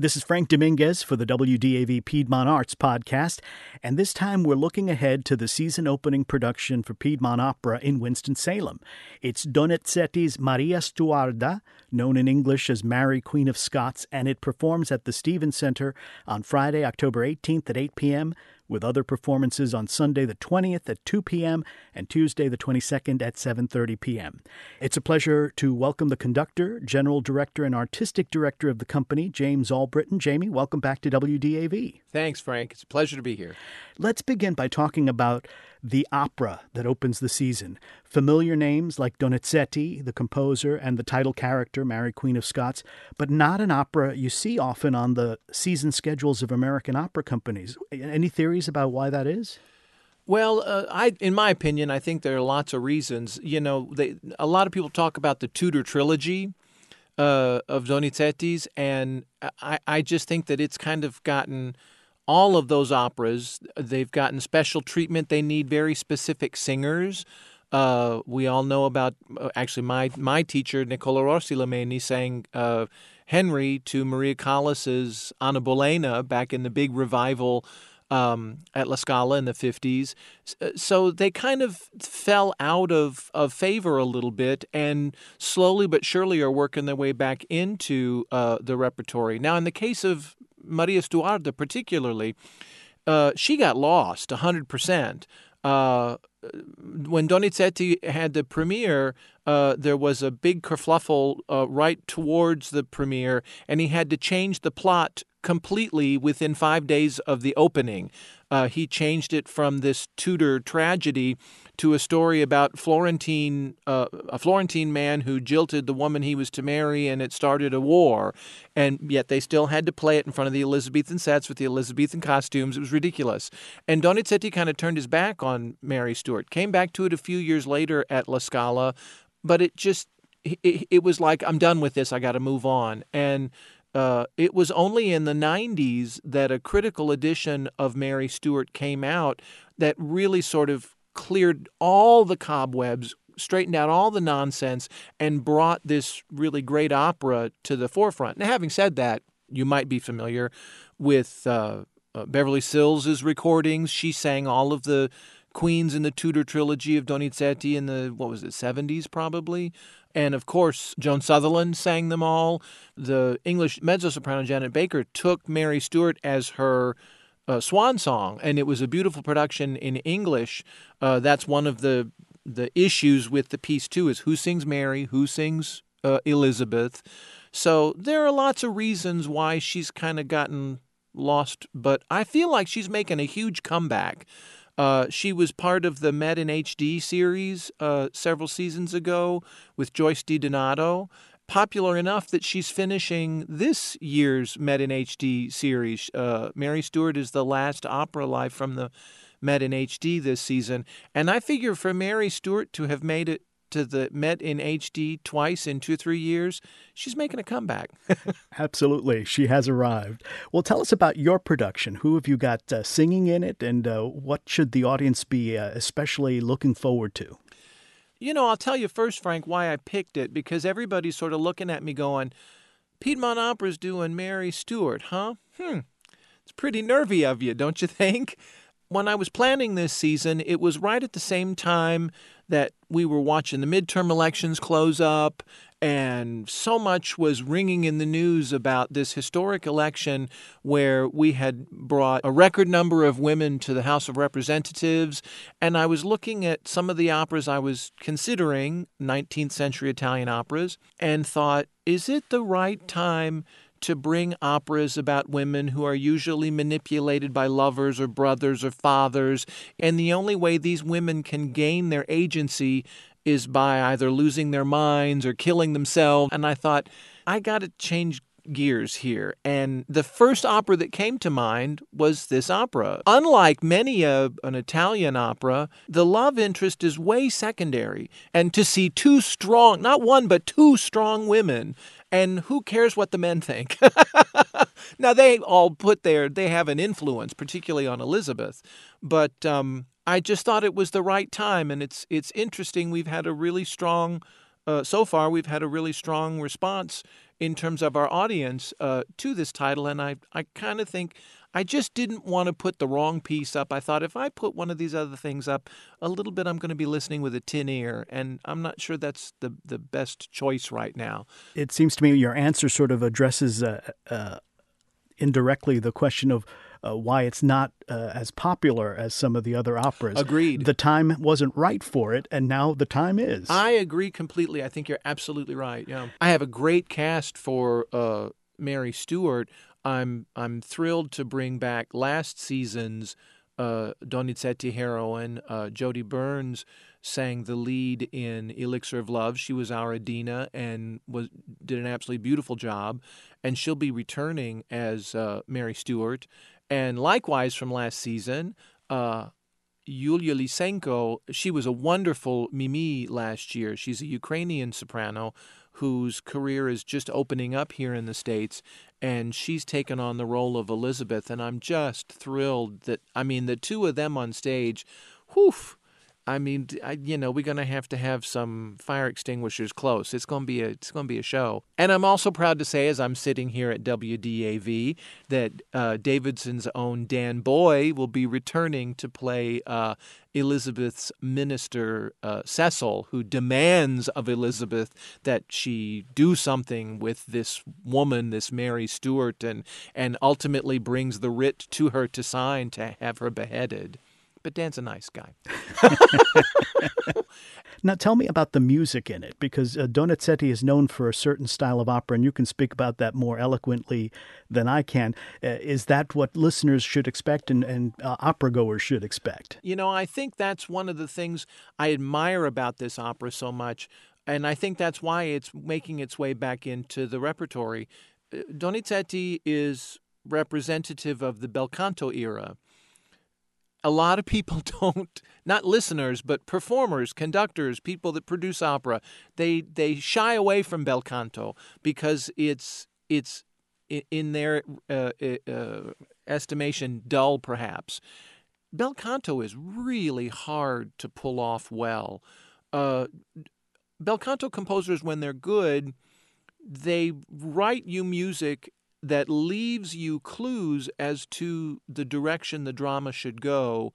This is Frank Dominguez for the WDAV Piedmont Arts Podcast, and this time we're looking ahead to the season opening production for Piedmont Opera in Winston-Salem. It's Donizetti's Maria Stuarda, known in English as Mary Queen of Scots, and it performs at the Stevens Center on Friday, October 18th at 8 p.m with other performances on Sunday the 20th at 2 p.m. and Tuesday the 22nd at 7:30 p.m. It's a pleasure to welcome the conductor, general director and artistic director of the company, James Allbritten. Jamie, welcome back to WDAV. Thanks, Frank. It's a pleasure to be here. Let's begin by talking about the opera that opens the season. Familiar names like Donizetti, the composer, and the title character, Mary Queen of Scots, but not an opera you see often on the season schedules of American opera companies. Any theories about why that is? Well, uh, I, in my opinion, I think there are lots of reasons. You know, they, a lot of people talk about the Tudor trilogy uh, of Donizetti's, and I, I just think that it's kind of gotten all of those operas, they've gotten special treatment. They need very specific singers. Uh, we all know about uh, actually my my teacher Nicola Rossi Lemeni sang uh, Henry to Maria Callas's Anna Bolena back in the big revival um, at La Scala in the 50s. Uh, so they kind of fell out of, of favor a little bit and slowly but surely are working their way back into uh, the repertory. Now, in the case of Maria Stuarda, particularly, uh, she got lost 100%. Uh, when Donizetti had the premiere, uh, there was a big kerfluffle uh, right towards the premiere, and he had to change the plot completely within five days of the opening. Uh, he changed it from this Tudor tragedy to a story about Florentine, uh, a Florentine man who jilted the woman he was to marry, and it started a war. And yet they still had to play it in front of the Elizabethan sets with the Elizabethan costumes. It was ridiculous. And Donizetti kind of turned his back on Mary Stuart. Came back to it a few years later at La Scala, but it just it, it was like I'm done with this. I got to move on. And uh, it was only in the 90s that a critical edition of Mary Stuart came out that really sort of cleared all the cobwebs, straightened out all the nonsense, and brought this really great opera to the forefront. Now, having said that, you might be familiar with uh, uh, Beverly Sills' recordings. She sang all of the queens in the Tudor trilogy of Donizetti in the, what was it, 70s probably. And of course, Joan Sutherland sang them all. The English mezzo soprano Janet Baker took Mary Stuart as her uh, swan song, and it was a beautiful production in English. Uh, that's one of the the issues with the piece too is who sings Mary, who sings uh, Elizabeth. So there are lots of reasons why she's kind of gotten lost, but I feel like she's making a huge comeback. Uh, she was part of the Met in HD series uh, several seasons ago with Joyce DiDonato. Popular enough that she's finishing this year's Met in HD series. Uh, Mary Stuart is the last opera live from the Met in HD this season. And I figure for Mary Stuart to have made it to the Met in HD twice in two, three years, she's making a comeback. Absolutely. She has arrived. Well, tell us about your production. Who have you got uh, singing in it, and uh, what should the audience be uh, especially looking forward to? You know, I'll tell you first, Frank, why I picked it, because everybody's sort of looking at me going, Piedmont Opera's doing Mary Stuart, huh? Hmm. It's pretty nervy of you, don't you think? When I was planning this season, it was right at the same time that we were watching the midterm elections close up, and so much was ringing in the news about this historic election where we had brought a record number of women to the House of Representatives. And I was looking at some of the operas I was considering, 19th century Italian operas, and thought, is it the right time? To bring operas about women who are usually manipulated by lovers or brothers or fathers. And the only way these women can gain their agency is by either losing their minds or killing themselves. And I thought, I got to change gears here. And the first opera that came to mind was this opera. Unlike many a, an Italian opera, the love interest is way secondary. And to see two strong, not one, but two strong women and who cares what the men think? now they all put their they have an influence, particularly on Elizabeth, but um, I just thought it was the right time, and it's it's interesting. We've had a really strong uh, so far. We've had a really strong response in terms of our audience uh, to this title, and I I kind of think I just didn't want to put the wrong piece up. I thought if I put one of these other things up, a little bit I'm going to be listening with a tin ear, and I'm not sure that's the the best choice right now. It seems to me your answer sort of addresses uh, uh, indirectly the question of. Uh, why it's not uh, as popular as some of the other operas. Agreed. The time wasn't right for it, and now the time is. I agree completely. I think you're absolutely right. Yeah, I have a great cast for uh, Mary Stuart. I'm I'm thrilled to bring back last season's uh, Donizetti heroine, uh, Jodi Burns, sang the lead in Elixir of Love. She was our Adina and was did an absolutely beautiful job, and she'll be returning as uh, Mary Stuart. And likewise from last season, uh, Yulia Lysenko, she was a wonderful Mimi last year. She's a Ukrainian soprano whose career is just opening up here in the States, and she's taken on the role of Elizabeth. And I'm just thrilled that, I mean, the two of them on stage, whew, I mean, I, you know, we're going to have to have some fire extinguishers close. It's going to be a it's to be a show. And I'm also proud to say, as I'm sitting here at WDAV, that uh, Davidson's own Dan Boye will be returning to play uh, Elizabeth's minister uh, Cecil, who demands of Elizabeth that she do something with this woman, this Mary Stuart, and and ultimately brings the writ to her to sign to have her beheaded but Dan's a nice guy. now, tell me about the music in it, because uh, Donizetti is known for a certain style of opera, and you can speak about that more eloquently than I can. Uh, is that what listeners should expect and, and uh, opera goers should expect? You know, I think that's one of the things I admire about this opera so much, and I think that's why it's making its way back into the repertory. Uh, Donizetti is representative of the bel canto era a lot of people don't not listeners but performers conductors people that produce opera they they shy away from bel canto because it's it's in their uh, uh, estimation dull perhaps. Bel canto is really hard to pull off well. Uh, bel canto composers when they're good they write you music that leaves you clues as to the direction the drama should go,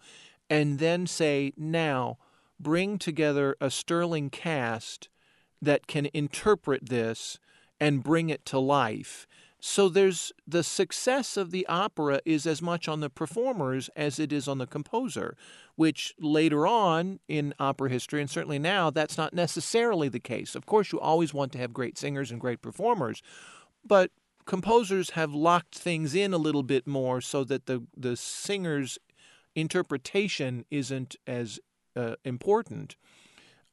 and then say, now bring together a sterling cast that can interpret this and bring it to life. So there's the success of the opera is as much on the performers as it is on the composer, which later on in opera history, and certainly now, that's not necessarily the case. Of course, you always want to have great singers and great performers, but composers have locked things in a little bit more so that the the singer's interpretation isn't as uh, important.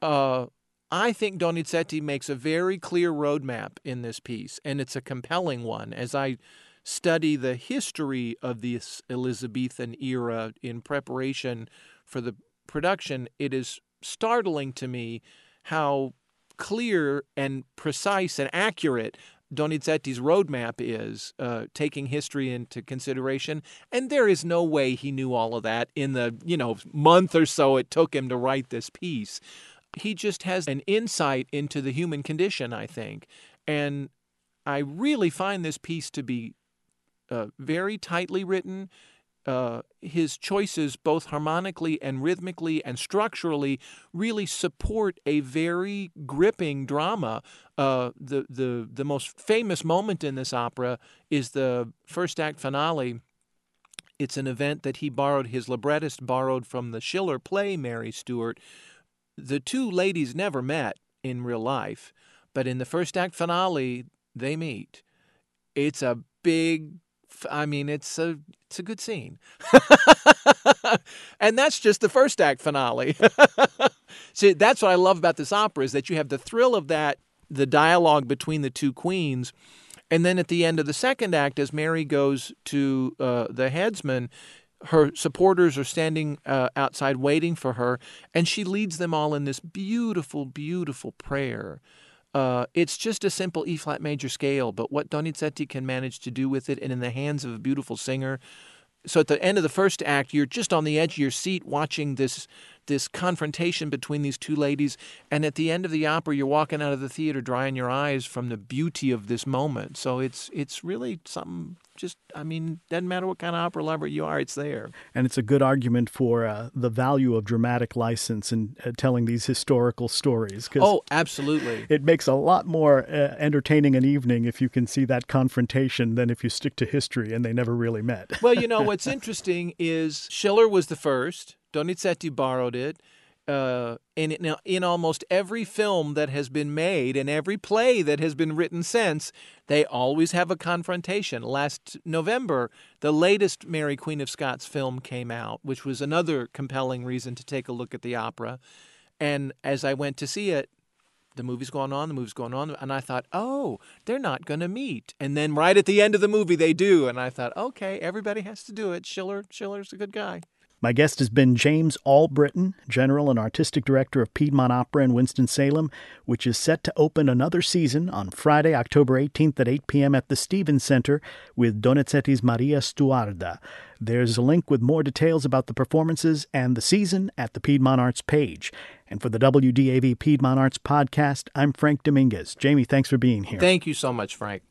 Uh, I think Donizetti makes a very clear roadmap in this piece, and it's a compelling one. As I study the history of this Elizabethan era in preparation for the production, it is startling to me how clear and precise and accurate Donizetti's roadmap is, uh, taking history into consideration. And there is no way he knew all of that in the you know month or so it took him to write this piece. He just has an insight into the human condition, I think, and I really find this piece to be uh, very tightly written, uh, his choices, both harmonically and rhythmically and structurally, really support a very gripping drama. Uh, the the the most famous moment in this opera is the first act finale. It's an event that he borrowed. His librettist borrowed from the Schiller play Mary Stuart. The two ladies never met in real life, but in the first act finale, they meet. It's a big I mean, it's a it's a good scene, and that's just the first act finale. See, that's what I love about this opera is that you have the thrill of that, the dialogue between the two queens, and then at the end of the second act, as Mary goes to uh, the headsman, her supporters are standing uh, outside waiting for her, and she leads them all in this beautiful, beautiful prayer. Uh, it's just a simple E flat major scale, but what Donizetti can manage to do with it and in the hands of a beautiful singer. So at the end of the first act, you're just on the edge of your seat watching this this confrontation between these two ladies. And at the end of the opera, you're walking out of the theater drying your eyes from the beauty of this moment. So it's it's really something just I mean, doesn't matter what kind of opera lover you are, it's there. And it's a good argument for uh, the value of dramatic license and uh, telling these historical stories. oh, absolutely. It makes a lot more uh, entertaining an evening if you can see that confrontation than if you stick to history and they never really met. well, you know what's interesting is Schiller was the first. Donizetti borrowed it uh, in, in, in almost every film that has been made and every play that has been written since, they always have a confrontation. Last November, the latest Mary Queen of Scots film came out, which was another compelling reason to take a look at the opera. And as I went to see it, the movie's going on, the movie's going on, and I thought, oh, they're not going to meet. And then right at the end of the movie, they do, and I thought, okay, everybody has to do it. Schiller, Schiller's a good guy. My guest has been James Allbritten, General and Artistic Director of Piedmont Opera in Winston-Salem, which is set to open another season on Friday, October 18th at 8 p.m. at the Stevens Center with Donizetti's Maria Stuarda. There's a link with more details about the performances and the season at the Piedmont Arts page. And for the WDAV Piedmont Arts podcast, I'm Frank Dominguez. Jamie, thanks for being here. Thank you so much, Frank.